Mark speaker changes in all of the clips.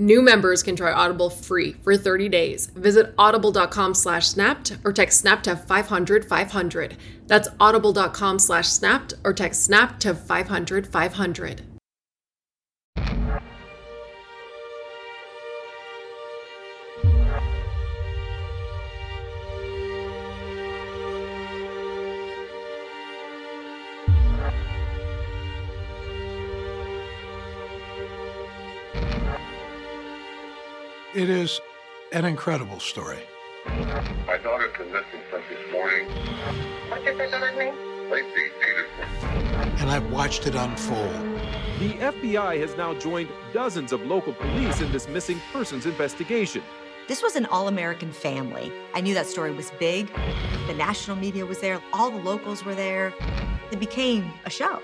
Speaker 1: New members can try Audible free for 30 days. Visit audible.com slash snapped or text snap to 500 500. That's audible.com slash snapped or text snap to 500 500.
Speaker 2: It is an incredible story.
Speaker 3: My daughter's been missing since this morning.
Speaker 4: What's your daughter's name?
Speaker 3: Laci Peterson.
Speaker 2: And I've watched it unfold.
Speaker 5: The FBI has now joined dozens of local police in this missing persons investigation.
Speaker 6: This was an all American family. I knew that story was big. The national media was there, all the locals were there. It became a show,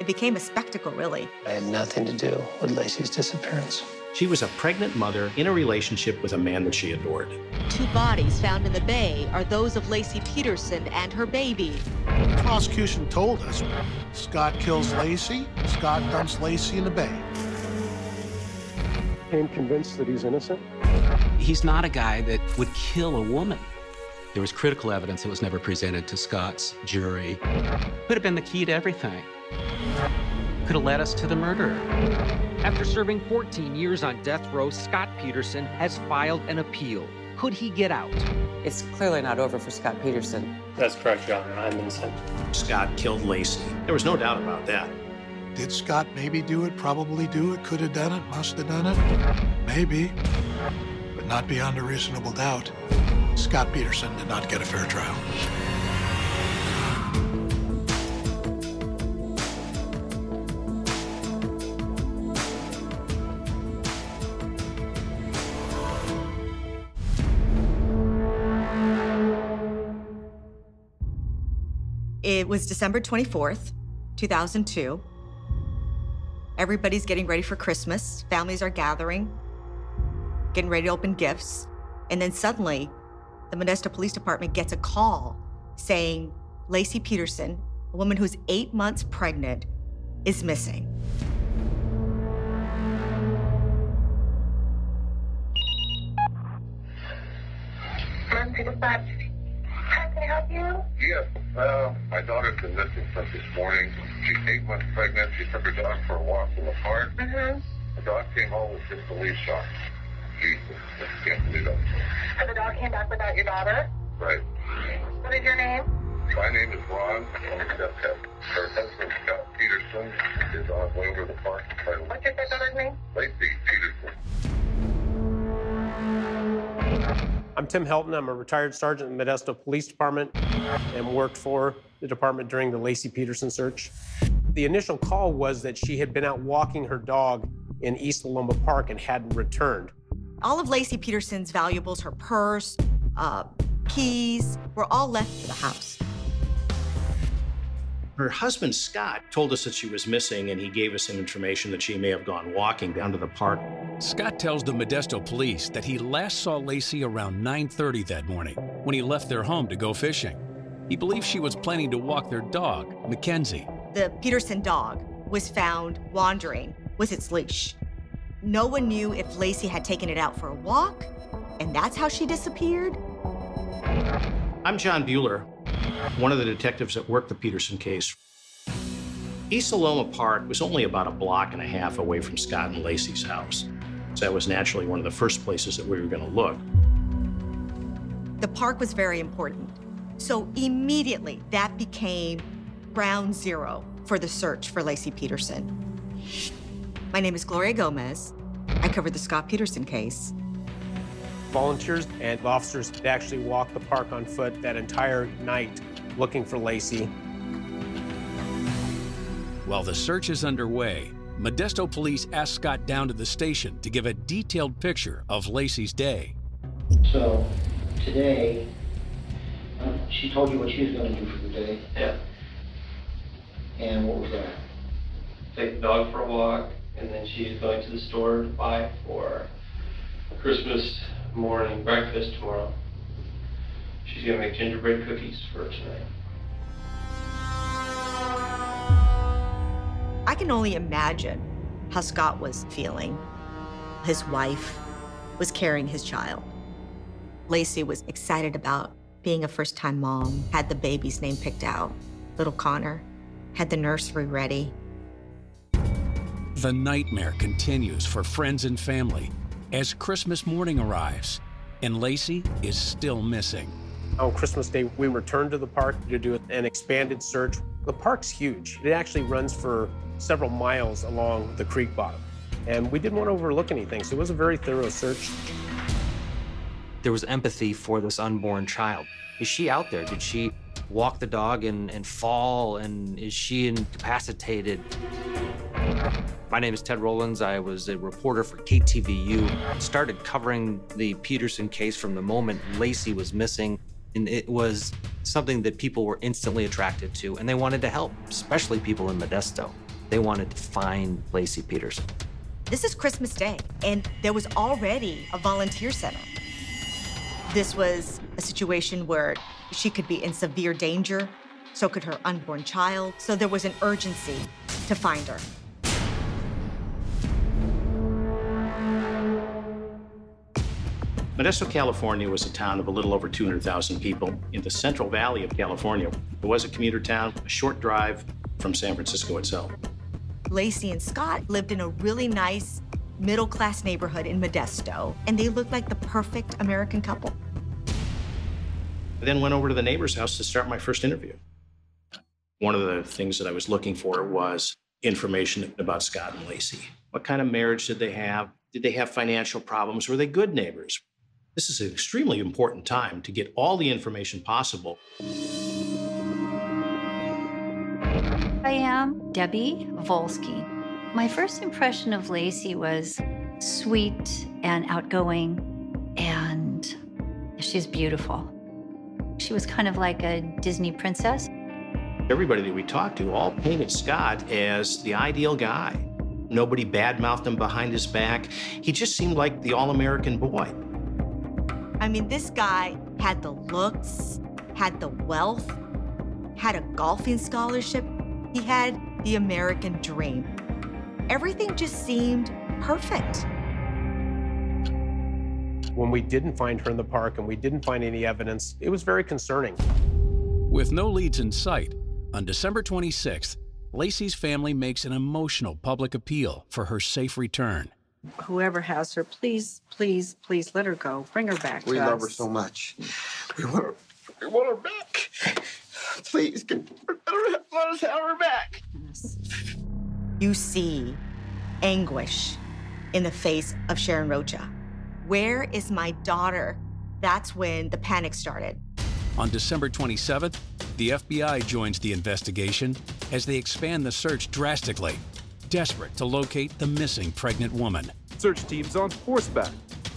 Speaker 6: it became a spectacle, really.
Speaker 7: I had nothing to do with Laci's disappearance.
Speaker 8: She was a pregnant mother in a relationship with a man that she adored.
Speaker 9: Two bodies found in the bay are those of Laci Peterson and her baby.
Speaker 2: The prosecution told us Scott kills Laci, Scott dumps Laci in the bay.
Speaker 10: I'm convinced that he's innocent?
Speaker 11: He's not a guy that would kill a woman. There was critical evidence that was never presented to Scott's jury. Could have been the key to everything. Could have led us to the murderer.
Speaker 12: After serving 14 years on death row, Scott Peterson has filed an appeal. Could he get out?
Speaker 13: It's clearly not over for Scott Peterson.
Speaker 10: That's correct, Your Honor. I'm innocent.
Speaker 8: Scott killed Laci. There was no doubt about that.
Speaker 2: Did Scott maybe do it? Probably do it? Could have done it? Must have done it? Maybe. But not beyond a reasonable doubt. Scott Peterson did not get a fair trial.
Speaker 6: It was December 24th, 2002. Everybody's getting ready for Christmas. Families are gathering, getting ready to open gifts. And then suddenly, the Modesto Police Department gets a call saying Laci Peterson, a woman who's eight months pregnant, is missing.
Speaker 4: How can I help you?
Speaker 3: Yes, uh, my daughter's been missing since this morning. She's eight months pregnant. She took her dog for a walk in the park.
Speaker 4: Mm-hmm.
Speaker 3: The dog came home with just a leash shot. Jesus, I can't believe that.
Speaker 4: So the dog came back without your daughter?
Speaker 3: Right.
Speaker 4: What is your name?
Speaker 3: My name is Ron.
Speaker 10: Tim Helton. I'm a retired sergeant in the Modesto Police Department and worked for the department during the Laci Peterson search. The initial call was that she had been out walking her dog in East Loma Park and hadn't returned.
Speaker 6: All of Laci Peterson's valuables, her purse, uh, keys, were all left at the house.
Speaker 8: Her husband, Scott, told us that she was missing and he gave us some information that she may have gone walking down to the park.
Speaker 14: Scott tells the Modesto police that he last saw Laci around 9:30 that morning when he left their home to go fishing. He believes she was planning to walk their dog, Mackenzie.
Speaker 6: The Peterson dog was found wandering with its leash. No one knew if Laci had taken it out for a walk, and that's how she disappeared.
Speaker 8: I'm Jon Buehler, one of the detectives that worked the Peterson case. East Aloma Park was only about a block and a half away from Scott and Laci's house. So that was naturally one of the first places that we were going to look.
Speaker 6: The park was very important. So immediately that became ground zero for the search for Laci Peterson. My name is Gloria Gomez. I covered the Scott Peterson case.
Speaker 10: Volunteers and officers actually walked the park on foot that entire night looking for Laci.
Speaker 14: While the search is underway, Modesto police asked Scott down to the station to give a detailed picture of Laci's day.
Speaker 7: So, today, uh, she told you what she was going to do for the day.
Speaker 15: Yeah.
Speaker 7: And what was that?
Speaker 15: Take the dog for a walk, and then she's going to the store to buy for Christmas morning breakfast tomorrow. She's gonna make gingerbread cookies for tonight.
Speaker 6: I can only imagine how Scott was feeling. His wife was carrying his child. Laci was excited about being a first time mom, had the baby's name picked out, little Connor, had the nursery ready.
Speaker 14: The nightmare continues for friends and family as Christmas morning arrives, and Laci is still missing.
Speaker 10: On Christmas Day, we returned to the park to do an expanded search. The park's huge. It actually runs for several miles along the creek bottom. And we didn't want to overlook anything, so it was a very thorough search.
Speaker 12: There was empathy for this unborn child. Is she out there? Did she walk the dog and, and fall? And is she incapacitated? My name is Ted Rowlands. I was a reporter for KTVU. Started covering the Peterson case from the moment Laci was missing. And it was something that people were instantly attracted to, and they wanted to help, especially people in Modesto. They wanted to find Laci Peterson.
Speaker 6: This is Christmas Day, and there was already a volunteer center. This was a situation where she could be in severe danger, so could her unborn child. So there was an urgency to find her.
Speaker 8: Modesto, California was a town of a little over 200,000 people in the Central Valley of California. It was a commuter town, a short drive from San Francisco itself.
Speaker 6: Laci and Scott lived in a really nice middle class neighborhood in Modesto, and they looked like the perfect American couple.
Speaker 8: I then went over to the neighbor's house to start my first interview. One of the things that I was looking for was information about Scott and Laci. What kind of marriage did they have? Did they have financial problems? Were they good neighbors? This is an extremely important time to get all the information possible.
Speaker 16: I am Debbie Volsky. My first impression of Laci was sweet and outgoing, and she's beautiful. She was kind of like a Disney princess.
Speaker 8: Everybody that we talked to all painted Scott as the ideal guy. Nobody badmouthed him behind his back. He just seemed like the all American boy.
Speaker 6: I mean, this guy had the looks, had the wealth, had a golfing scholarship. He had the American dream. Everything just seemed perfect.
Speaker 10: When we didn't find her in the park and we didn't find any evidence, it was very concerning.
Speaker 14: With no leads in sight, on December 26th, Laci's family makes an emotional public appeal for her safe return.
Speaker 17: Whoever has her, please, please, please let her go. Bring her back.
Speaker 18: We
Speaker 17: to
Speaker 18: love
Speaker 17: us.
Speaker 18: her so much. We want her, we want her back. Please, get, let us have her back.
Speaker 6: You see anguish in the face of Sharon Rocha. Where is my daughter? That's when the panic started.
Speaker 14: On December 27th, the FBI joins the investigation as they expand the search drastically, desperate to locate the missing pregnant woman.
Speaker 5: Search teams on horseback,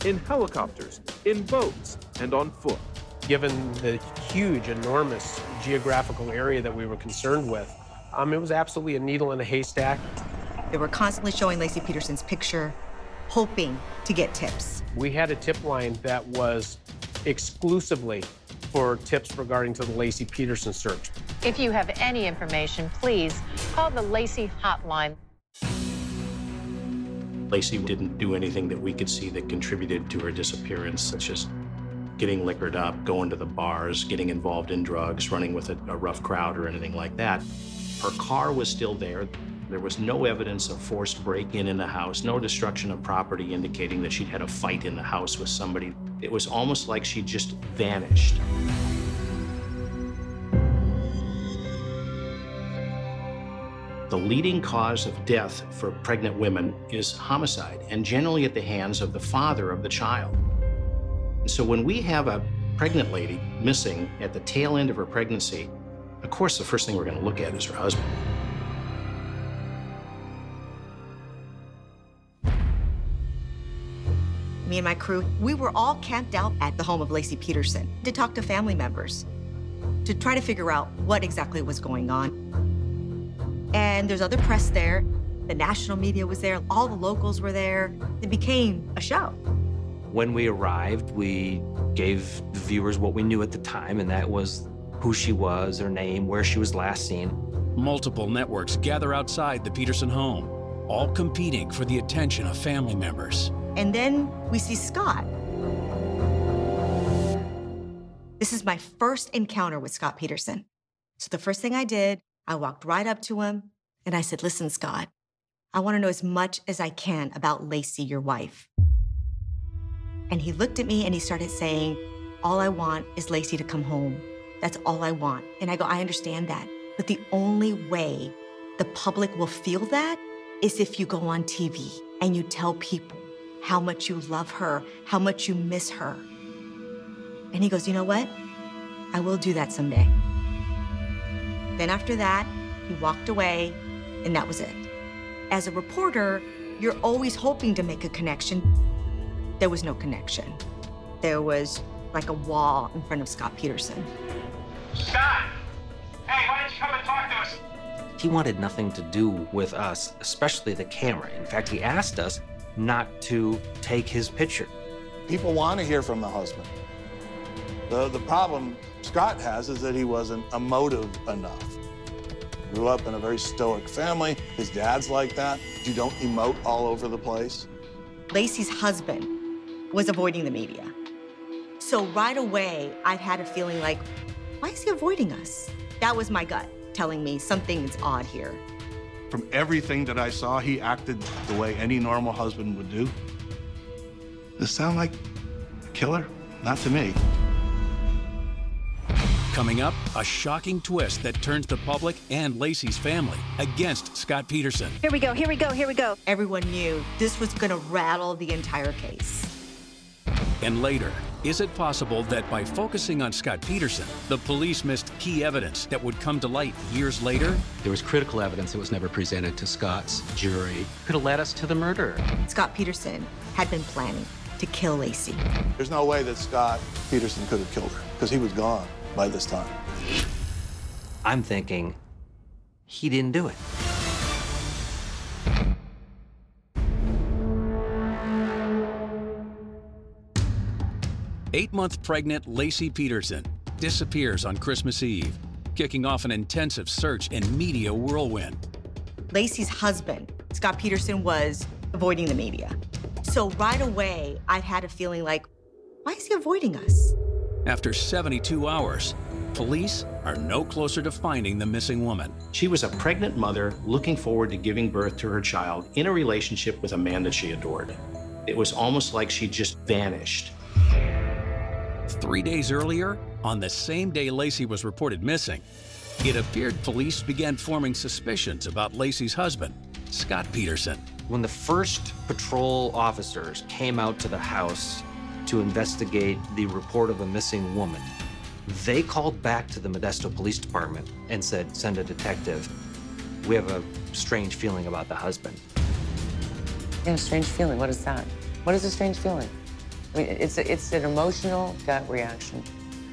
Speaker 5: in helicopters, in boats, and on foot.
Speaker 10: Given the huge, enormous geographical area that we were concerned with, Um, it was absolutely a needle in a haystack.
Speaker 6: They were constantly showing Laci Peterson's picture, hoping to get tips.
Speaker 10: We had a tip line that was exclusively for tips regarding to the Laci Peterson search.
Speaker 19: If you have any information, please call the Laci hotline.
Speaker 8: Laci didn't do anything that we could see that contributed to her disappearance, such as getting liquored up, going to the bars, getting involved in drugs, running with a, a rough crowd, or anything like that. Her car was still there. There was no evidence of forced break-in in the house, no destruction of property indicating that she'd had a fight in the house with somebody. It was almost like she just vanished. The leading cause of death for pregnant women is homicide, and generally at the hands of the father of the child. So when we have a pregnant lady missing at the tail end of her pregnancy, of course the first thing we're going to look at is her husband.
Speaker 6: Me and my crew, we were all camped out at the home of Laci Peterson to talk to family members, to try to figure out what exactly was going on. And there's other press there. The national media was there. All the locals were there. It became a show.
Speaker 12: When we arrived, we gave the viewers what we knew at the time, and that was who she was, her name, where she was last seen.
Speaker 14: Multiple networks gather outside the Peterson home, all competing for the attention of family members.
Speaker 6: And then we see Scott. This is my first encounter with Scott Peterson. So the first thing I did, I walked right up to him and I said, Listen, Scott, I want to know as much as I can about Laci, your wife. And he looked at me and he started saying, All I want is Laci to come home. That's all I want. And I go, I understand that. But the only way the public will feel that is if you go on TV and you tell people how much you love her, how much you miss her. And he goes, You know what? I will do that someday. Then after that, he walked away, and that was it. As a reporter, you're always hoping to make a connection. There was no connection. There was like a wall in front of Scott Peterson.
Speaker 20: Scott! Hey, why don't you come and talk to us?
Speaker 12: He wanted nothing to do with us, especially the camera. In fact, he asked us not to take his picture.
Speaker 21: People want to hear from the husband. The, the problem Scott has is that he wasn't emotive enough. Grew up in a very stoic family. His dad's like that. You don't emote all over the place.
Speaker 6: Laci's husband was avoiding the media. So right away, I had a feeling like, why is he avoiding us? That was my gut telling me something is odd here.
Speaker 21: From everything that I saw, he acted the way any normal husband would do. Does this sound like a killer? Not to me.
Speaker 14: Coming up, a shocking twist that turns the public and Laci's family against Scott Peterson.
Speaker 6: Here we go, here we go, here we go. Everyone knew this was gonna rattle the entire case.
Speaker 14: And later, is it possible that by focusing on Scott Peterson, the police missed key evidence that would come to light years later?
Speaker 11: There was critical evidence that was never presented to Scott's jury. Could have led us to the murder.
Speaker 6: Scott Peterson had been planning to kill Laci.
Speaker 21: There's no way that Scott Peterson could have killed her because he was gone by this time.
Speaker 12: I'm thinking he didn't do it.
Speaker 14: Eight month pregnant Laci Peterson disappears on Christmas Eve, kicking off an intensive search and media whirlwind.
Speaker 6: Laci's husband, Scott Peterson, was avoiding the media. So right away, I had a feeling like, why is he avoiding us?
Speaker 14: After 72 hours, police are no closer to finding the missing woman.
Speaker 8: She was a pregnant mother looking forward to giving birth to her child in a relationship with a man that she adored. It was almost like she just vanished.
Speaker 14: Three days earlier, on the same day Laci was reported missing, it appeared police began forming suspicions about Laci's husband, Scott Peterson.
Speaker 12: When the first patrol officers came out to the house to investigate the report of a missing woman, they called back to the Modesto Police Department and said, send a detective. We have a strange feeling about the husband.
Speaker 13: Yeah, a strange feeling. What is that? What is a strange feeling? I mean, it's, a, it's an emotional gut reaction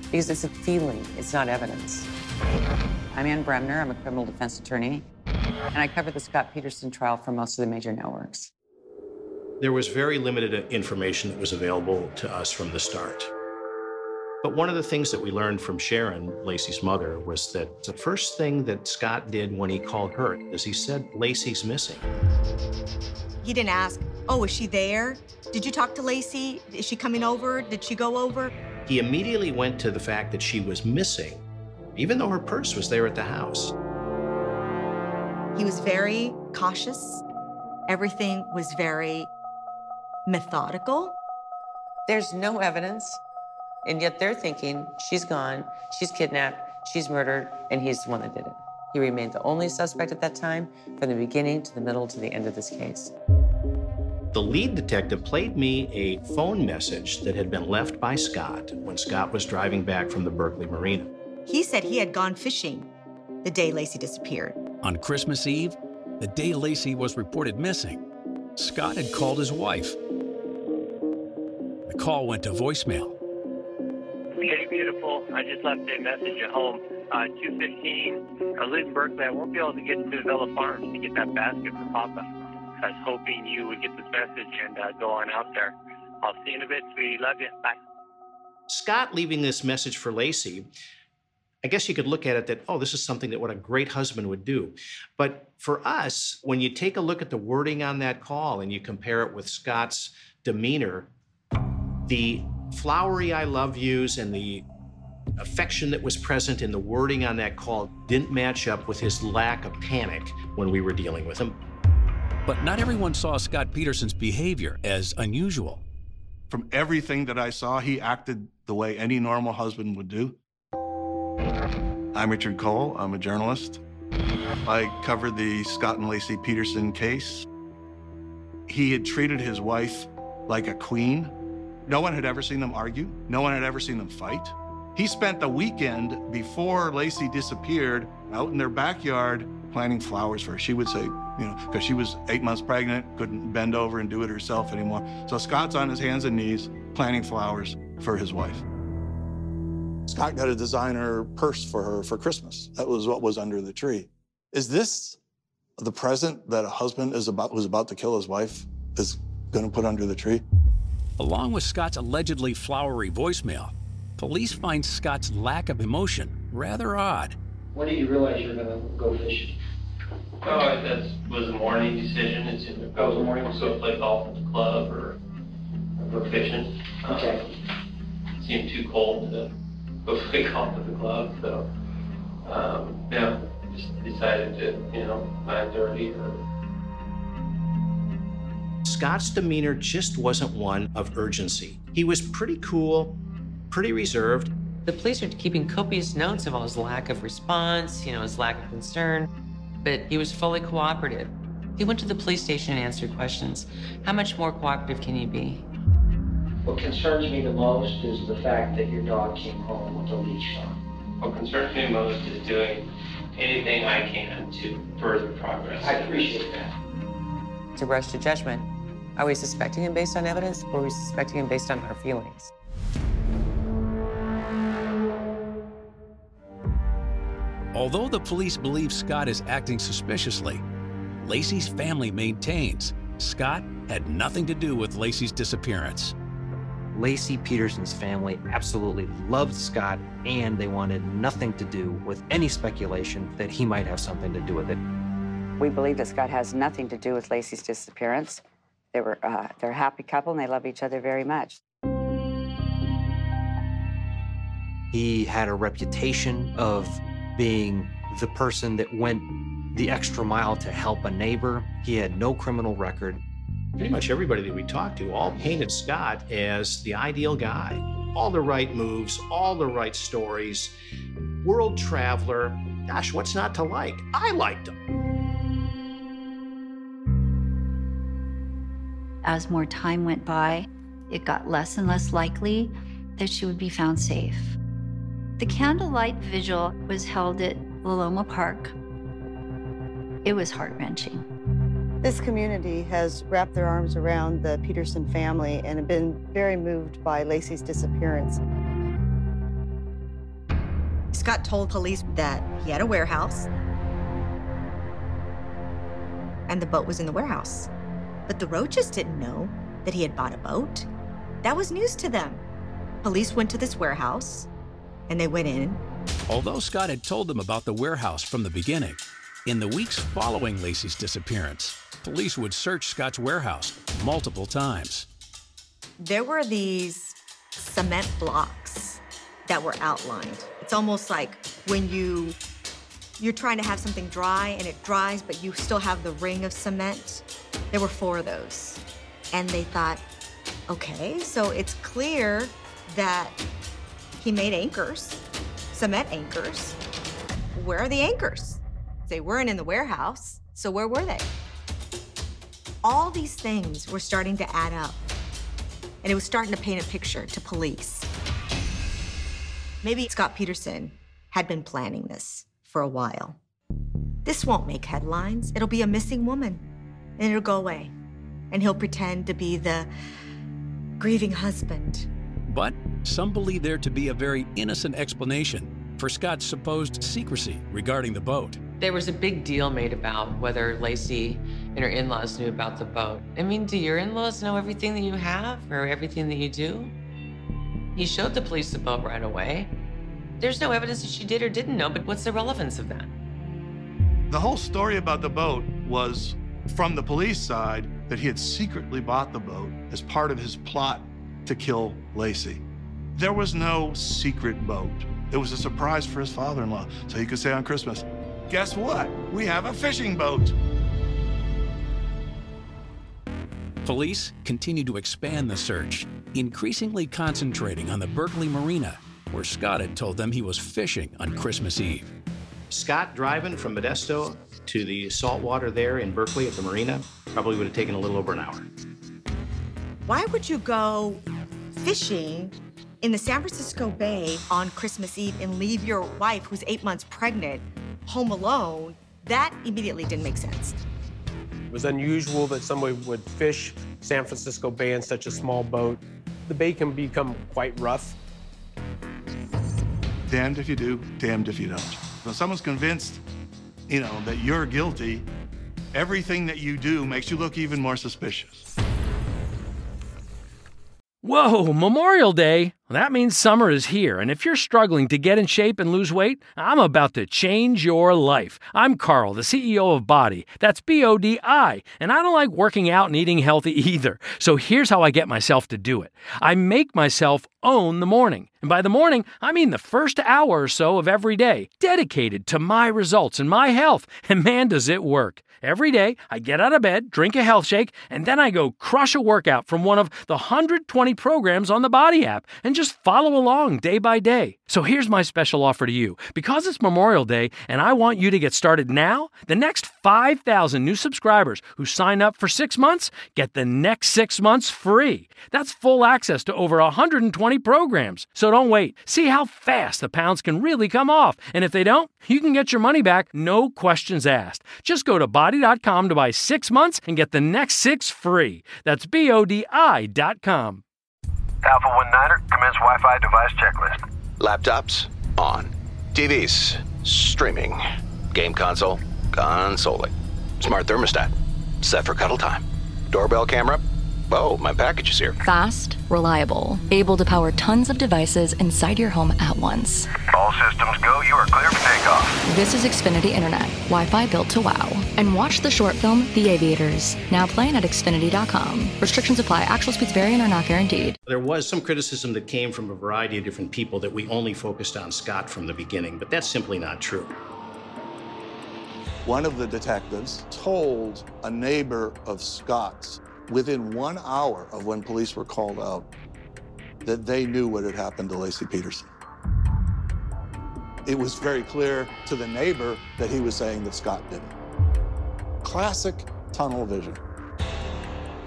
Speaker 13: because it's a feeling, it's not evidence. I'm Ann Bremner. I'm a criminal defense attorney, and I covered the Scott Peterson trial for most of the major networks.
Speaker 8: There was very limited information that was available to us from the start. But one of the things that we learned from Sharon, Laci's mother, was that the first thing that Scott did when he called her is he said, Laci's missing.
Speaker 6: He didn't ask, oh, is she there? Did you talk to Laci? Is she coming over? Did she go over?
Speaker 8: He immediately went to the fact that she was missing, even though her purse was there at the house.
Speaker 6: He was very cautious. Everything was very methodical.
Speaker 13: There's no evidence, and yet they're thinking she's gone, she's kidnapped, she's murdered, and he's the one that did it. He remained the only suspect at that time from the beginning to the middle to the end of this case.
Speaker 8: The lead detective played me a phone message that had been left by Scott when Scott was driving back from the Berkeley Marina.
Speaker 6: He said he had gone fishing the day Laci disappeared.
Speaker 14: On Christmas Eve, the day Laci was reported missing, Scott had called his wife. The call went to voicemail.
Speaker 20: Hey, beautiful. I just left a message at home. Uh, 215. I live in Berkeley. I won't be able to get to Vella Farms to get that basket for Papa. I was hoping you would get this message and uh, go on out there. I'll see you in a bit, We Love you. Bye.
Speaker 8: Scott leaving this message for Laci, I guess you could look at it that, oh, this is something that what a great husband would do. But for us, when you take a look at the wording on that call and you compare it with Scott's demeanor, the flowery I love yous and the affection that was present in the wording on that call didn't match up with his lack of panic when we were dealing with him.
Speaker 14: But not everyone saw Scott Peterson's behavior as unusual.
Speaker 21: From everything that I saw, he acted the way any normal husband would do. I'm Richard Cole. I'm a journalist. I covered the Scott and Laci Peterson case. He had treated his wife like a queen. No one had ever seen them argue. No one had ever seen them fight. He spent the weekend before Laci disappeared out in their backyard planting flowers for her. She would say, you know, because she was eight months pregnant, couldn't bend over and do it herself anymore. So Scott's on his hands and knees planting flowers for his wife. Scott got a designer purse for her for Christmas. That was what was under the tree. Is this the present that a husband is about who's about to kill his wife is going to put under the tree?
Speaker 14: Along with Scott's allegedly flowery voicemail, police find Scott's lack of emotion rather odd.
Speaker 7: When did you realize you were going to go fishing?
Speaker 15: Oh, that was a morning decision. It's either
Speaker 7: That
Speaker 15: go,
Speaker 7: was a morning
Speaker 15: go play golf at the club or, or go fishing. Um,
Speaker 7: Okay.
Speaker 15: It seemed too cold to go play golf at the club, so, um, yeah, just decided to, you know, 9:30 or
Speaker 8: Scott's demeanor just wasn't one of urgency. He was pretty cool, pretty reserved.
Speaker 13: The police are keeping copious notes of all his lack of response, you know, his lack of concern, but he was fully cooperative. He went to the police station and answered questions. How much more cooperative can he be?
Speaker 7: What concerns me the most is the fact that your dog came home with a leash on.
Speaker 15: What concerns me most is doing anything I can to further progress.
Speaker 7: I appreciate that.
Speaker 13: To rush to judgment. Are we suspecting him based on evidence or are we suspecting him based on our feelings?
Speaker 14: Although the police believe Scott is acting suspiciously, Laci's family maintains Scott had nothing to do with Laci's disappearance.
Speaker 12: Laci Peterson's family absolutely loved Scott, and they wanted nothing to do with any speculation that he might have something to do with it.
Speaker 22: We believe that Scott has nothing to do with Laci's disappearance. They were, uh, they're a happy couple and they love each other very much.
Speaker 12: He had a reputation of being the person that went the extra mile to help a neighbor. He had no criminal record.
Speaker 8: Pretty much everybody that we talked to all painted Scott as the ideal guy. All the right moves, all the right stories, world traveler. Gosh, what's not to like? I liked him.
Speaker 16: As more time went by, it got less and less likely that she would be found safe. The candlelight vigil was held at La Loma Park. It was heart wrenching.
Speaker 23: This community has wrapped their arms around the Peterson family and have been very moved by Laci's disappearance.
Speaker 6: Scott told police that he had a warehouse and the boat was in the warehouse. But the Rochas didn't know that he had bought a boat. That was news to them. Police went to this warehouse and they went in.
Speaker 14: Although Scott had told them about the warehouse from the beginning, in the weeks following Laci's disappearance, police would search Scott's warehouse multiple times.
Speaker 6: There were these cement blocks that were outlined. It's almost like when you you're trying to have something dry and it dries, but you still have the ring of cement. There were four of those. And they thought, okay, so it's clear that he made anchors, cement anchors. Where are the anchors? They weren't in the warehouse, so where were they? All these things were starting to add up, and it was starting to paint a picture to police. Maybe Scott Peterson had been planning this for a while. This won't make headlines. It'll be a missing woman, and it'll go away. And he'll pretend to be the grieving husband.
Speaker 14: But some believe there to be a very innocent explanation for Scott's supposed secrecy regarding the boat.
Speaker 13: There was a big deal made about whether Laci and her in laws knew about the boat. I mean, do your in laws know everything that you have or everything that you do? He showed the police the boat right away. There's no evidence that she did or didn't know, but what's the relevance of that?
Speaker 21: The whole story about the boat was from the police side that he had secretly bought the boat as part of his plot to kill Laci. There was no secret boat. It was a surprise for his father in law. So he could say on Christmas, Guess what? We have a fishing boat.
Speaker 14: Police continue to expand the search, increasingly concentrating on the Berkeley Marina, where Scott had told them he was fishing on Christmas Eve.
Speaker 8: Scott driving from Modesto to the saltwater there in Berkeley at the marina probably would have taken a little over an hour.
Speaker 6: Why would you go fishing in the San Francisco Bay on Christmas Eve and leave your wife, who's eight months pregnant, home alone? That immediately didn't make sense.
Speaker 10: It was unusual that somebody would fish San Francisco Bay in such a small boat. The bay can become quite rough.
Speaker 21: Damned if you do, damned if you don't. When someone's convinced, you know, that you're guilty, everything that you do makes you look even more suspicious.
Speaker 24: Whoa, Memorial Day! That means summer is here, and if you're struggling to get in shape and lose weight, I'm about to change your life. I'm Carl, the CEO of BODi. That's B O D I, and I don't like working out and eating healthy either. So here's how I get myself to do it I make myself own the morning. And by the morning, I mean the first hour or so of every day, dedicated to my results and my health. And man, does it work. Every day, I get out of bed, drink a health shake, and then I go crush a workout from one of the 120 programs on the BODi app and just follow along day by day. So here's my special offer to you. Because it's Memorial Day and I want you to get started now, the next 5,000 new subscribers who sign up for six months get the next six months free. That's full access to over 120 programs. So don't wait. See how fast the pounds can really come off. And if they don't, you can get your money back, no questions asked. Just go to bodi.com to buy six months and get the next six free. That's B O D I.com.
Speaker 25: Alpha 1 Niner, commence Wi Fi device checklist.
Speaker 26: Laptops on. TVs streaming. Game console consoling. Smart thermostat set for cuddle time. Doorbell camera. Oh, my package is here.
Speaker 27: Fast, reliable, able to power tons of devices inside your home at once.
Speaker 25: All systems go, you are clear for takeoff.
Speaker 27: This is Xfinity Internet, Wi Fi built to wow. And watch the short film, The Aviators, now playing at Xfinity.com. Restrictions apply, actual speeds vary and are not guaranteed.
Speaker 8: There was some criticism that came from a variety of different people that we only focused on Scott from the beginning, but that's simply not true.
Speaker 21: One of the detectives told a neighbor of Scott's within one hour of when police were called out that they knew what had happened to Laci Peterson. It was very clear to the neighbor that he was saying that Scott did it. Classic tunnel vision.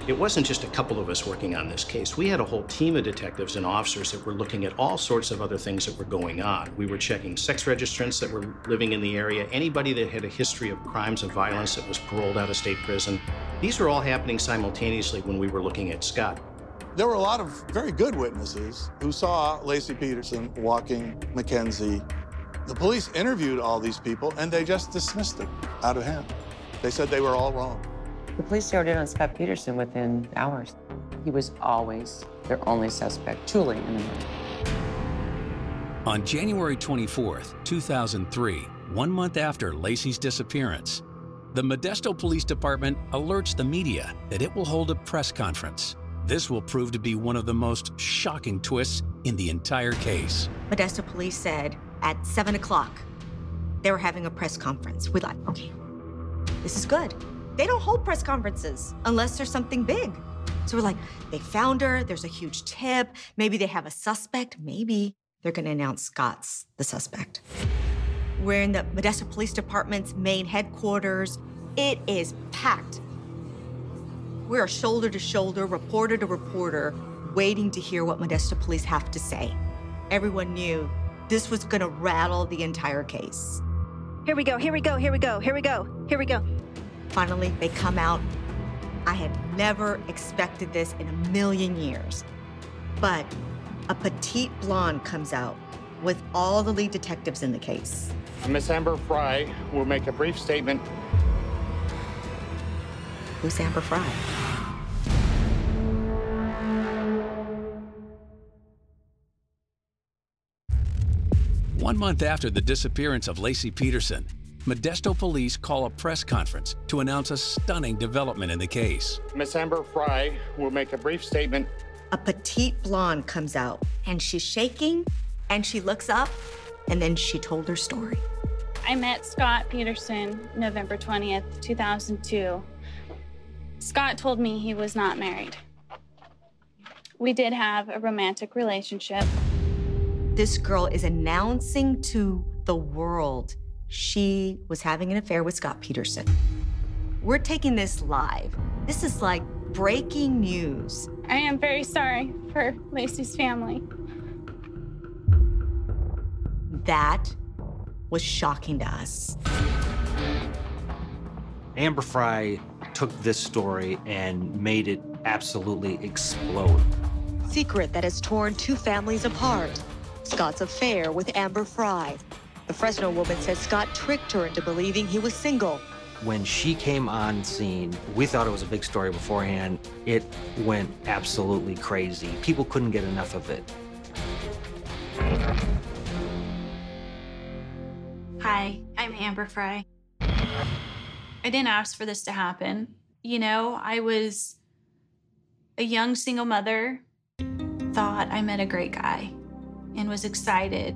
Speaker 8: It wasn't just a couple of us working on this case. We had a whole team of detectives and officers that were looking at all sorts of other things that were going on. We were checking sex registrants that were living in the area, anybody that had a history of crimes and violence that was paroled out of state prison. These were all happening simultaneously when we were looking at Scott.
Speaker 21: There were a lot of very good witnesses who saw Laci Peterson walking McKenzie. The police interviewed all these people and they just dismissed it out of hand. They said they were all wrong.
Speaker 13: The police zeroed in on Scott Peterson within hours. He was always their only suspect, truly in the murder.
Speaker 14: On January 24th, 2003, one month after Laci's disappearance, the Modesto Police Department alerts the media that it will hold a press conference. This will prove to be one of the most shocking twists in the entire case.
Speaker 6: Modesto police said at 7 o'clock they were having a press conference. We're like, okay, this is good. They don't hold press conferences unless there's something big. So we're like, they found her, there's a huge tip, maybe they have a suspect, maybe they're gonna announce Scott's the suspect. We're in the Modesto Police Department's main headquarters. It is packed. We're shoulder to shoulder, reporter to reporter, waiting to hear what Modesto Police have to say. Everyone knew this was gonna rattle the entire case.
Speaker 28: Here we go, here we go, here we go, here we go, here we go.
Speaker 6: Finally, they come out. I had never expected this in a million years. But a petite blonde comes out with all the lead detectives in the case.
Speaker 29: Miss Amber Frey will make a brief statement.
Speaker 6: Who's Amber Frey?
Speaker 14: One month after the disappearance of Laci Peterson, Modesto police call a press conference to announce a stunning development in the case.
Speaker 29: Miss Amber Frey will make a brief statement.
Speaker 6: A petite blonde comes out and she's shaking and she looks up and then she told her story.
Speaker 30: I met Scott Peterson November 20th, 2002. Scott told me he was not married. We did have a romantic relationship.
Speaker 6: This girl is announcing to the world she was having an affair with Scott Peterson. We're taking this live. This is like breaking news.
Speaker 30: I am very sorry for Laci's family.
Speaker 6: That was shocking to us.
Speaker 12: Amber Frey took this story and made it absolutely explode.
Speaker 31: Secret that has torn two families apart. Scott's affair with Amber Frey. The Fresno woman says Scott tricked her into believing he was single.
Speaker 12: When she came on scene, we thought it was a big story beforehand. It went absolutely crazy. People couldn't get enough of it.
Speaker 30: Hi, I'm Amber Frey. I didn't ask for this to happen. You know, I was a young single mother, thought I met a great guy, and was excited.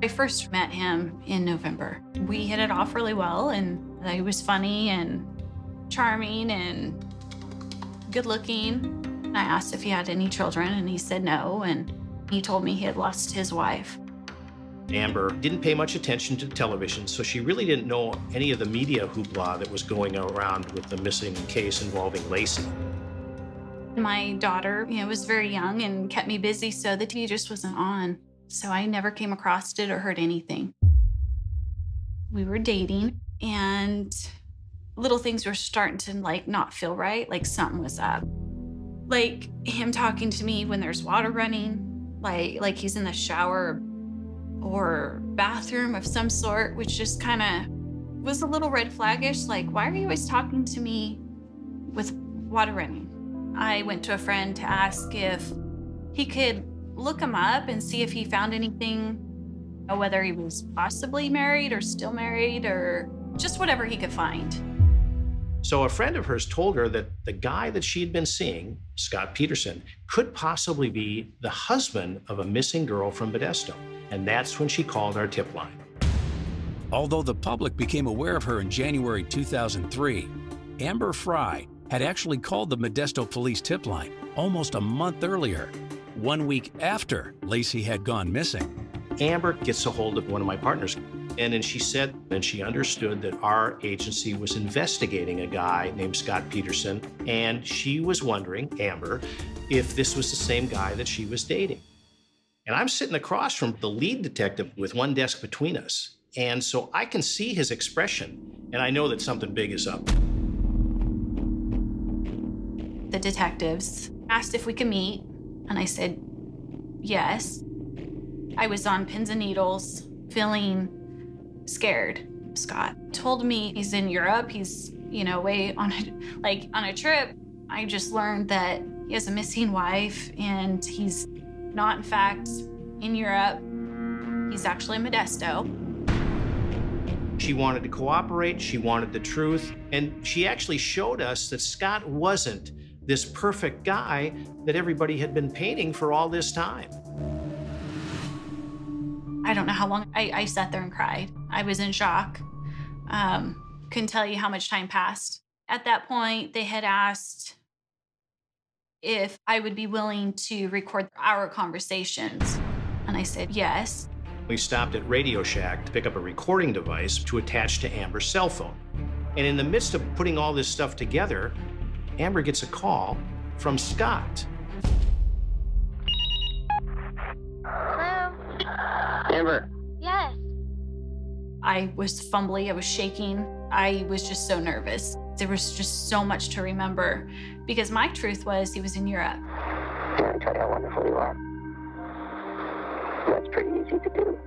Speaker 30: I first met him in November. We hit it off really well, and he was funny and charming and good looking. I asked if he had any children, and he said no, and he told me he had lost his wife.
Speaker 8: Amber didn't pay much attention to television, so she really didn't know any of the media hoopla that was going around with the missing case involving Laci.
Speaker 30: My daughter, you know, was very young and kept me busy, so the TV just wasn't on. So I never came across it or heard anything. We were dating, and little things were starting to like not feel right, like something was up. Like him talking to me when there's water running, like like he's in the shower or bathroom of some sort, which just kind of was a little red flaggish. Like, why are you always talking to me with water running? I went to a friend to ask if he could look him up and see if he found anything, whether he was possibly married or still married or just whatever he could find.
Speaker 8: So a friend of hers told her that the guy that she'd been seeing, Scott Peterson, could possibly be the husband of a missing girl from Modesto. And that's when she called our tip line.
Speaker 14: Although the public became aware of her in January 2003, Amber Frey had actually called the Modesto police tip line almost a month earlier, one week after Laci had gone missing.
Speaker 8: Amber gets a hold of one of my partners, and then she said, and she understood that our agency was investigating a guy named Scott Peterson, and she was wondering, Amber, if this was the same guy that she was dating. And I'm sitting across from the lead detective with one desk between us. And so I can see his expression, and I know that something big is up.
Speaker 30: The detectives asked if we could meet, and I said yes. I was on pins and needles, feeling scared. Scott told me he's in Europe. He's, you know, away on a, like on a trip. I just learned that he has a missing wife and he's not, in fact, in Europe. He's actually Modesto.
Speaker 8: She wanted to cooperate, she wanted the truth, and she actually showed us that Scott wasn't this perfect guy that everybody had been painting for all this time.
Speaker 30: I don't know how long I, I sat there and cried. I was in shock. Um, couldn't tell you how much time passed. At that point, they had asked if I would be willing to record our conversations. And I said yes.
Speaker 8: We stopped at Radio Shack to pick up a recording device to attach to Amber's cell phone. And in the midst of putting all this stuff together, Amber gets a call from Scott.
Speaker 32: Hello?
Speaker 8: Amber.
Speaker 32: Yes.
Speaker 30: I was fumbly, I was shaking. I was just so nervous. There was just so much to remember because my truth was he was in Europe.
Speaker 32: Let me tell you how wonderful you are. That's pretty easy to do.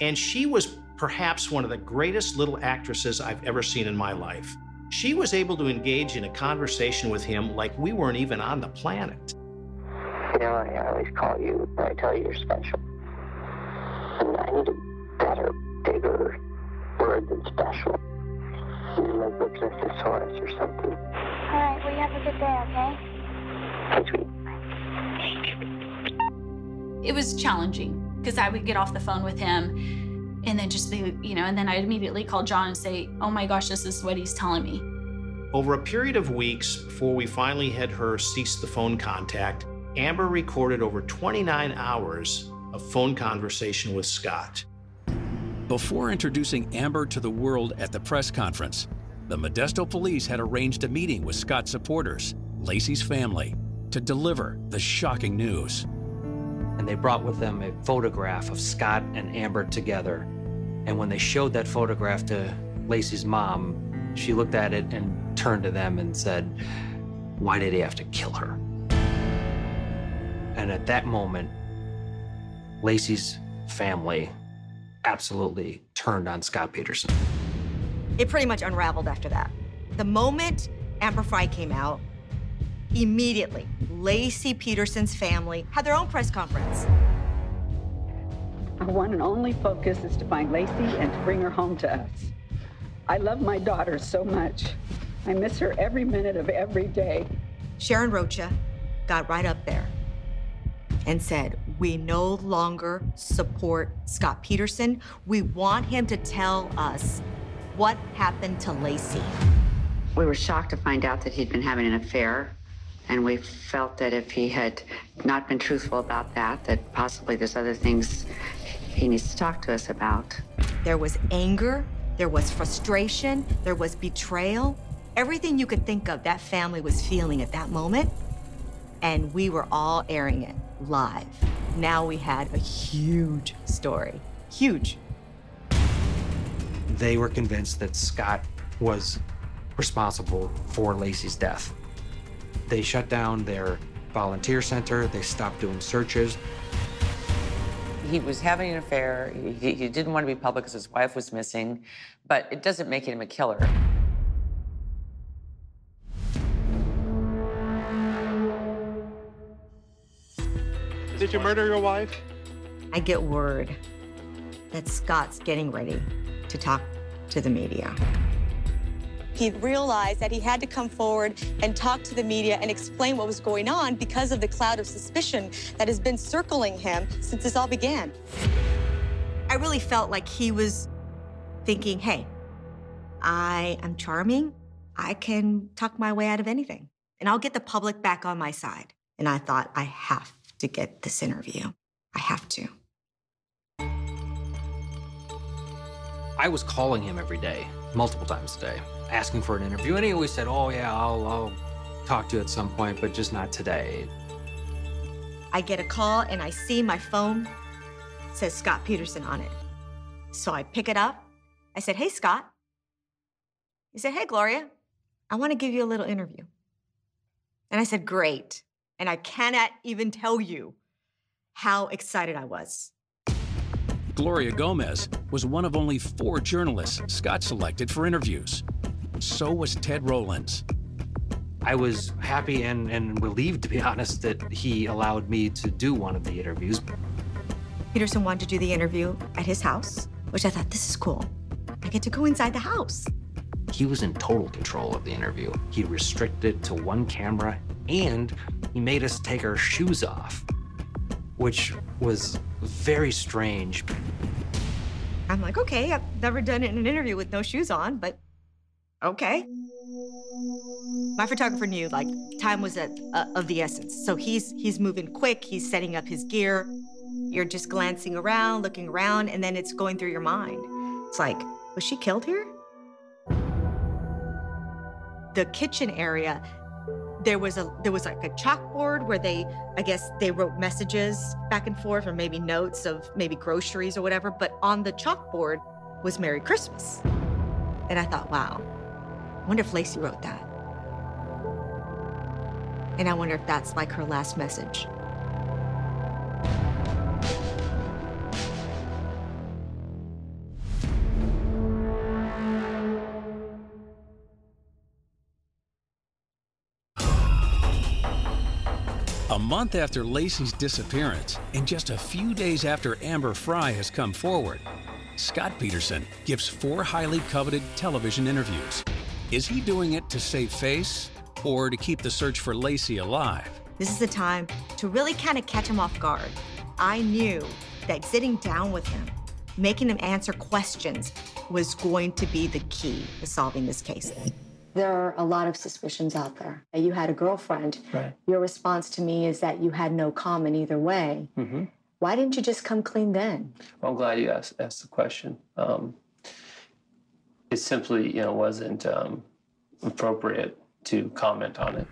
Speaker 8: And she was perhaps one of the greatest little actresses I've ever seen in my life. She was able to engage in a conversation with him like we weren't even on the planet.
Speaker 32: You know, I always call you when I tell you you're special. And I need a better, bigger word than special. Maybe like looks a thesaurus or something. All right, well, you have a good day, okay? Hey, sweet.
Speaker 30: It was challenging because I would get off the phone with him and then just be, you know, and then I'd immediately call Jon and say, oh my gosh, this is what he's telling me.
Speaker 8: Over a period of weeks before we finally had her cease the phone contact, Amber recorded over 29 hours of phone conversation with Scott.
Speaker 14: Before introducing Amber to the world at the press conference, the Modesto police had arranged a meeting with Scott's supporters, Laci's family, to deliver the shocking news.
Speaker 12: And they brought with them a photograph of Scott and Amber together. And when they showed that photograph to Laci's mom, she looked at it and turned to them and said, Why did he have to kill her? And at that moment, Laci's family absolutely turned on Scott Peterson.
Speaker 6: It pretty much unraveled after that. The moment Amber Frey came out, immediately, Laci Peterson's family had their own press conference.
Speaker 33: Our one and only focus is to find Laci and to bring her home to us. I love my daughter so much. I miss her every minute of every day.
Speaker 6: Sharon Rocha got right up there and said, We no longer support Scott Peterson. We want him to tell us what happened to Laci.
Speaker 22: We were shocked to find out that he'd been having an affair, and we felt that if he had not been truthful about that, that possibly there's other things he needs to talk to us about.
Speaker 6: There was anger, there was frustration, there was betrayal. Everything you could think of that family was feeling at that moment. And we were all airing it live. Now we had a huge story. Huge.
Speaker 12: They were convinced that Scott was responsible for Laci's death. They shut down their volunteer center, they stopped doing searches.
Speaker 13: He was having an affair. He, he didn't want to be public because his wife was missing, but it doesn't make him a killer.
Speaker 34: Did you murder your wife?
Speaker 6: I get word that Scott's getting ready to talk to the media.
Speaker 31: He realized that he had to come forward and talk to the media and explain what was going on because of the cloud of suspicion that has been circling him since this all began.
Speaker 6: I really felt like he was thinking, hey, I am charming. I can talk my way out of anything, and I'll get the public back on my side. And I thought, I have to get this interview. I have to.
Speaker 12: I was calling him every day, multiple times a day, asking for an interview. And he always said, Oh, yeah, I'll, I'll talk to you at some point, but just not today.
Speaker 6: I get a call and I see my phone says Scott Peterson on it. So I pick it up. I said, Hey, Scott. He said, Hey, Gloria, I want to give you a little interview. And I said, Great. And I cannot even tell you how excited I was.
Speaker 14: Gloria Gomez was one of only four journalists Scott selected for interviews. So was Ted Rowlands.
Speaker 12: I was happy and, and relieved, to be honest, that he allowed me to do one of the interviews.
Speaker 6: Peterson wanted to do the interview at his house, which I thought, this is cool. I get to go inside the house.
Speaker 12: He was in total control of the interview. He restricted it to one camera and he made us take our shoes off, which was very strange.
Speaker 6: I'm like, okay, I've never done it in an interview with no shoes on, but okay. My photographer knew like time was at, uh, of the essence. So he's he's moving quick, he's setting up his gear. You're just glancing around, looking around, and then it's going through your mind. It's like, was she killed here? The kitchen area, there was a there was like a chalkboard where they I guess they wrote messages back and forth or maybe notes of maybe groceries or whatever, but on the chalkboard was Merry Christmas. And I thought, wow, I wonder if Laci wrote that. And I wonder if that's like her last message.
Speaker 14: A month after Laci's disappearance, and just a few days after Amber Frey has come forward, Scott Peterson gives four highly coveted television interviews. Is he doing it to save face or to keep the search for Laci alive?
Speaker 6: This is the time to really kind of catch him off guard. I knew that sitting down with him, making him answer questions, was going to be the key to solving this case.
Speaker 35: There are a lot of suspicions out there. You had a girlfriend.
Speaker 36: Right.
Speaker 35: Your response to me is that you had no comment either way.
Speaker 36: Mm-hmm.
Speaker 35: Why didn't you just come clean then?
Speaker 36: Well, I'm glad you asked, asked the question. Um, it simply, you know, wasn't um, appropriate to comment on it.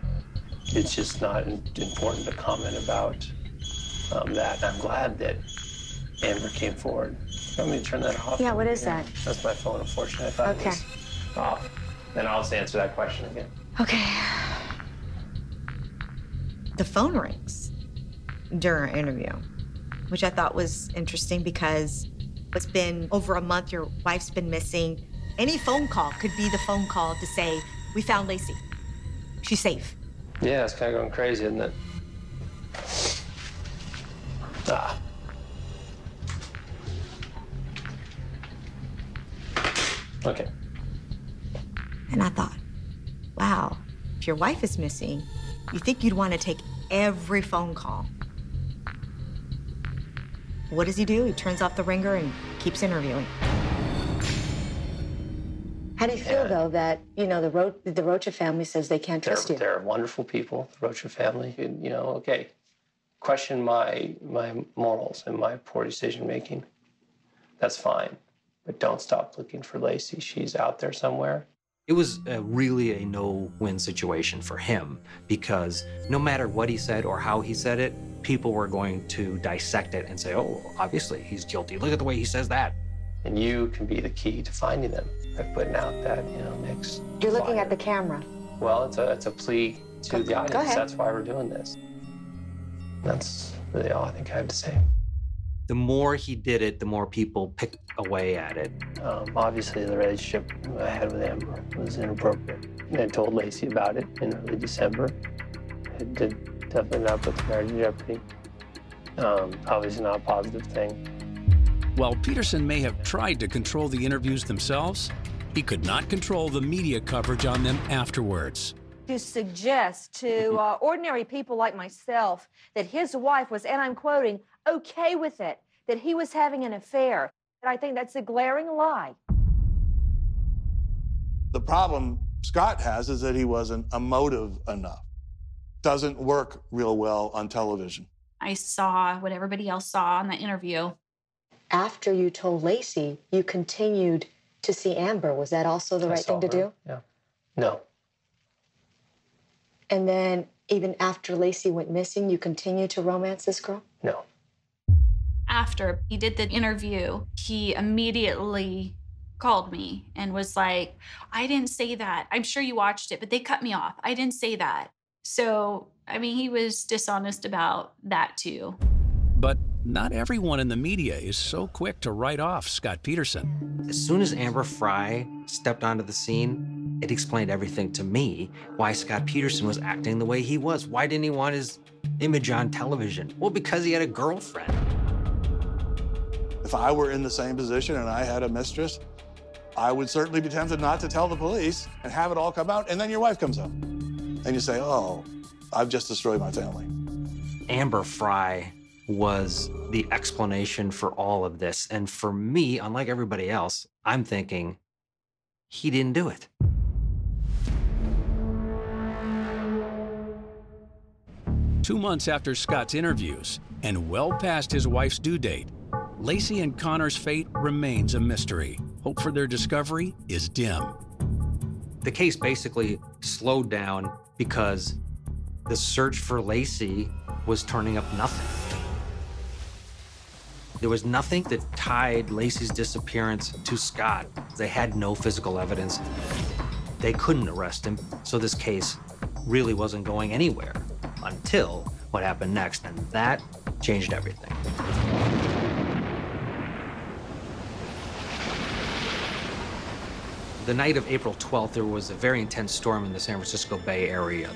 Speaker 36: It's just not important to comment about um, that. I'm glad that Amber came forward. You want me to turn that off?
Speaker 35: Yeah, what is that?
Speaker 36: That's my phone, unfortunately. I thought
Speaker 35: Okay.
Speaker 36: it was off. Then I'll just answer that question again.
Speaker 6: Okay. The phone rings during our interview, which I thought was interesting because it's been over a month, your wife's been missing. Any phone call could be the phone call to say, We found Laci. She's safe.
Speaker 36: Yeah, it's kind of going crazy, isn't it? Ah. Okay.
Speaker 6: And I thought, wow, if your wife is missing, you think you'd want to take every phone call. What does he do? He turns off the ringer and keeps interviewing.
Speaker 35: How do you feel though that you know the Ro- the Rocha family says they can't trust you?
Speaker 36: they're wonderful people, the Rocha family. And, you know, okay, question my my morals and my poor decision making. That's fine, but don't stop looking for Laci. She's out there somewhere.
Speaker 12: It was a really a no win situation for him because no matter what he said or how he said it, people were going to dissect it and say, oh, obviously he's guilty. Look at the way he says that.
Speaker 36: And you can be the key to finding them by putting out that you know next.
Speaker 35: You're looking at the camera.
Speaker 36: Well, it's a it's a plea to the audience.
Speaker 35: ahead.
Speaker 36: That's why we're doing this. That's really all I think I have to say.
Speaker 12: The more he did it, the more people picked away at it.
Speaker 36: Um, obviously, the relationship I had with Amber was inappropriate. I told Laci about it in early December. It did definitely not put the marriage in jeopardy. Um, obviously, not a positive thing.
Speaker 14: While Peterson may have tried to control the interviews themselves, he could not control the media coverage on them afterwards.
Speaker 37: to suggest to uh, ordinary people like myself that his wife was, and I'm quoting, okay with it, that he was having an affair. And I think that's a glaring lie.
Speaker 21: The problem Scott has is that he wasn't emotive enough. Doesn't work real well on television.
Speaker 30: I saw what everybody else saw in that interview.
Speaker 35: After you told Laci, you continued to see Amber. Was that also the
Speaker 36: I
Speaker 35: right thing to
Speaker 36: her,
Speaker 35: do?
Speaker 36: Yeah. No.
Speaker 35: And then even after Laci went missing, you continued to romance this girl?
Speaker 36: No.
Speaker 30: After he did the interview, he immediately called me and was like, I didn't say that. I'm sure you watched it, but they cut me off. I didn't say that. So, I mean, he was dishonest about that too.
Speaker 14: But not everyone in the media is so quick to write off Scott Peterson.
Speaker 12: As soon as Amber Frey stepped onto the scene, it explained everything to me why Scott Peterson was acting the way he was. Why didn't he want his image on television? Well, because he had a girlfriend.
Speaker 21: If I were in the same position and I had a mistress, I would certainly be tempted not to tell the police and have it all come out. And then your wife comes up and you say, oh, I've just destroyed my family.
Speaker 12: Amber Frey was the explanation for all of this. And for me, unlike everybody else, I'm thinking he didn't do it.
Speaker 14: Two months after Scott's interviews, and well past his wife's due date, Laci and Conner's fate remains a mystery. Hope for their discovery is dim.
Speaker 12: The case basically slowed down because the search for Laci was turning up nothing. There was nothing that tied Laci's disappearance to Scott. They had no physical evidence. They couldn't arrest him, so this case really wasn't going anywhere until what happened next, and that changed everything. The night of April 12th, there was a very intense storm in the San Francisco Bay Area.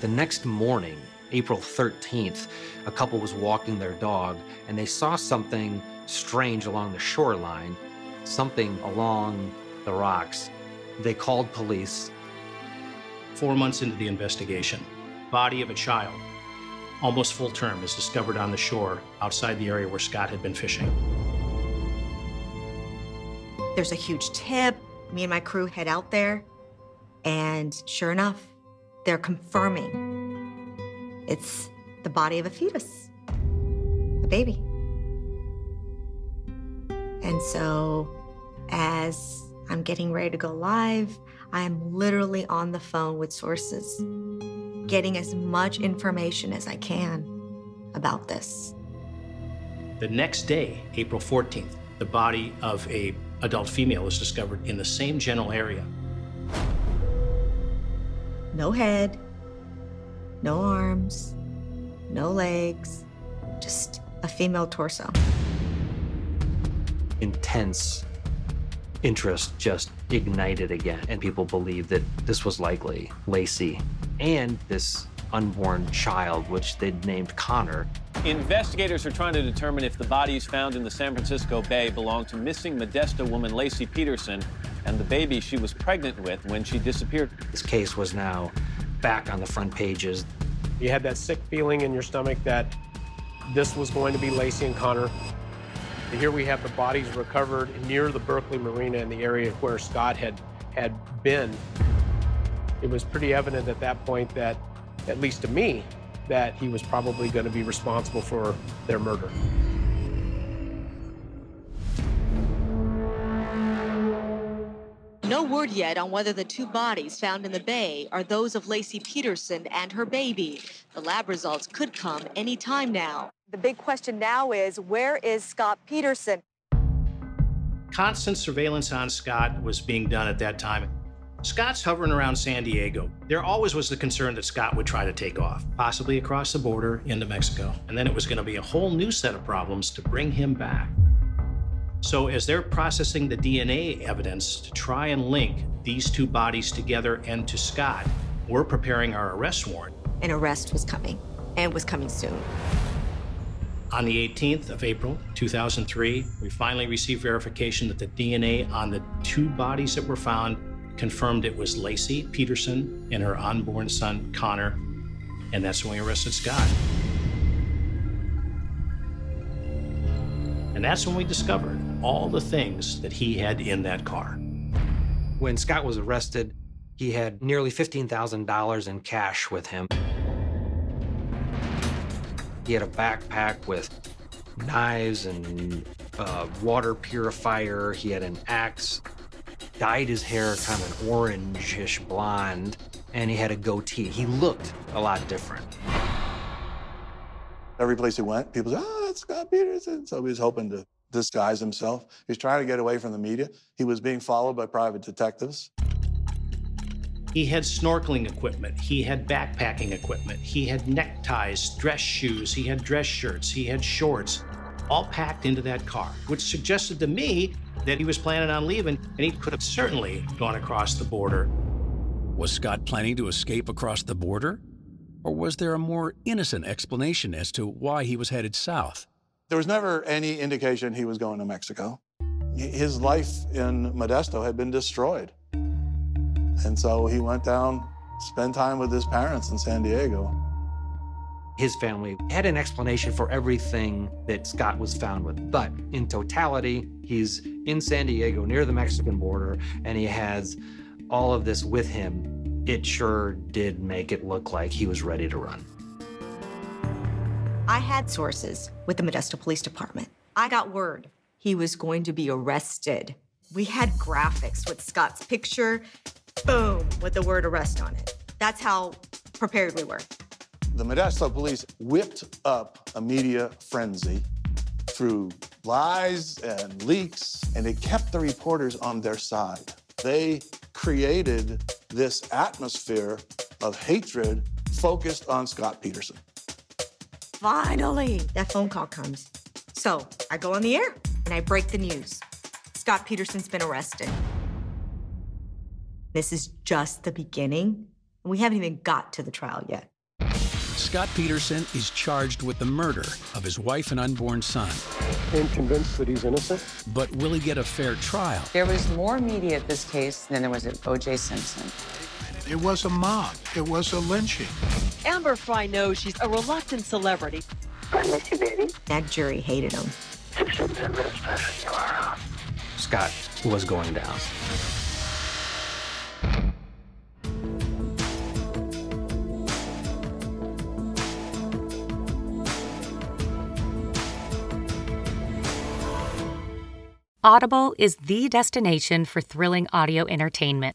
Speaker 12: The next morning, April 13th, a couple was walking their dog and they saw something strange along the shoreline, something along the rocks. They called police.
Speaker 8: Four months into the investigation, body of a child, almost full term, is discovered on the shore outside the area where Scott had been fishing.
Speaker 6: There's a huge tip. Me and my crew head out there, and sure enough, they're confirming it's the body of a fetus, a baby. And so, as I'm getting ready to go live, I am literally on the phone with sources, getting as much information as I can about this.
Speaker 8: The next day, April 14th, the body of a adult female was discovered in the same general area.
Speaker 6: No head, no arms, no legs, just a female torso.
Speaker 12: Intense interest just ignited again, and people believed that this was likely Laci and this unborn child, which they'd named Conner.
Speaker 38: Investigators are trying to determine if the bodies found in the San Francisco Bay belong to missing Modesto woman Laci Peterson and the baby she was pregnant with when she disappeared.
Speaker 12: This case was now back on the front pages.
Speaker 39: You had that sick feeling in your stomach that this was going to be Laci and Conner. And here we have the bodies recovered near the Berkeley Marina in the area where Scott had, had been. It was pretty evident at that point that, at least to me, that he was probably going to be responsible for their murder.
Speaker 31: No word yet on whether the two bodies found in the bay are those of Laci Peterson and her baby. The lab results could come any time now.
Speaker 37: The big question now is where is Scott Peterson?
Speaker 8: Constant surveillance on Scott was being done at that time. Scott's hovering around San Diego. There always was the concern that Scott would try to take off, possibly across the border into Mexico. And then it was going to be a whole new set of problems to bring him back. So, as they're processing the DNA evidence to try and link these two bodies together and to Scott, we're preparing our arrest warrant.
Speaker 6: An arrest was coming, and was coming soon.
Speaker 8: On the 18th of April, 2003, we finally received verification that the DNA on the two bodies that were found confirmed it was Laci Peterson and her unborn son, Conner, and that's when we arrested Scott. And that's when we discovered all the things that he had in that car.
Speaker 12: When Scott was arrested, he had nearly $15,000 in cash with him. He had a backpack with knives and a water purifier. He had an axe, dyed his hair kind of an orangish blonde, and he had a goatee. He looked a lot different.
Speaker 21: Every place he went, people said, oh, that's Scott Peterson. So he was hoping to disguise himself. He was trying to get away from the media. He was being followed by private detectives.
Speaker 8: He had snorkeling equipment, he had backpacking equipment, he had neckties, dress shoes, he had dress shirts, he had shorts, all packed into that car, which suggested to me that he was planning on leaving and he could have certainly gone across the border.
Speaker 14: Was Scott planning to escape across the border? Or was there a more innocent explanation as to why he was headed south?
Speaker 21: There was never any indication he was going to Mexico. His life in Modesto had been destroyed. And so he went down, spent time with his parents in San Diego.
Speaker 12: His family had an explanation for everything that Scott was found with. But in totality, he's in San Diego near the Mexican border and he has all of this with him. It sure did make it look like he was ready to run.
Speaker 6: I had sources with the Modesto Police Department. I got word he was going to be arrested. We had graphics with Scott's picture, boom, with the word arrest on it. That's how prepared we were.
Speaker 21: The Modesto police whipped up a media frenzy through lies and leaks, and it kept the reporters on their side. They created this atmosphere of hatred focused on Scott Peterson.
Speaker 6: Finally, that phone call comes. So I go on the air and I break the news. Scott Peterson's been arrested. This is just the beginning. We haven't even got to the trial yet.
Speaker 14: Scott Peterson is charged with the murder of his wife and unborn son.
Speaker 39: I'm convinced that he's innocent?
Speaker 14: But will he get a fair trial?
Speaker 13: There was more media at this case than there was at O.J. Simpson.
Speaker 40: It was a mob. It was a lynching.
Speaker 41: Amber Frey knows she's a reluctant celebrity.
Speaker 32: I miss you, baby.
Speaker 6: That jury hated him.
Speaker 32: Six, seven, seven minutes past you are.
Speaker 12: Scott was going down.
Speaker 42: Audible is the destination for thrilling audio entertainment.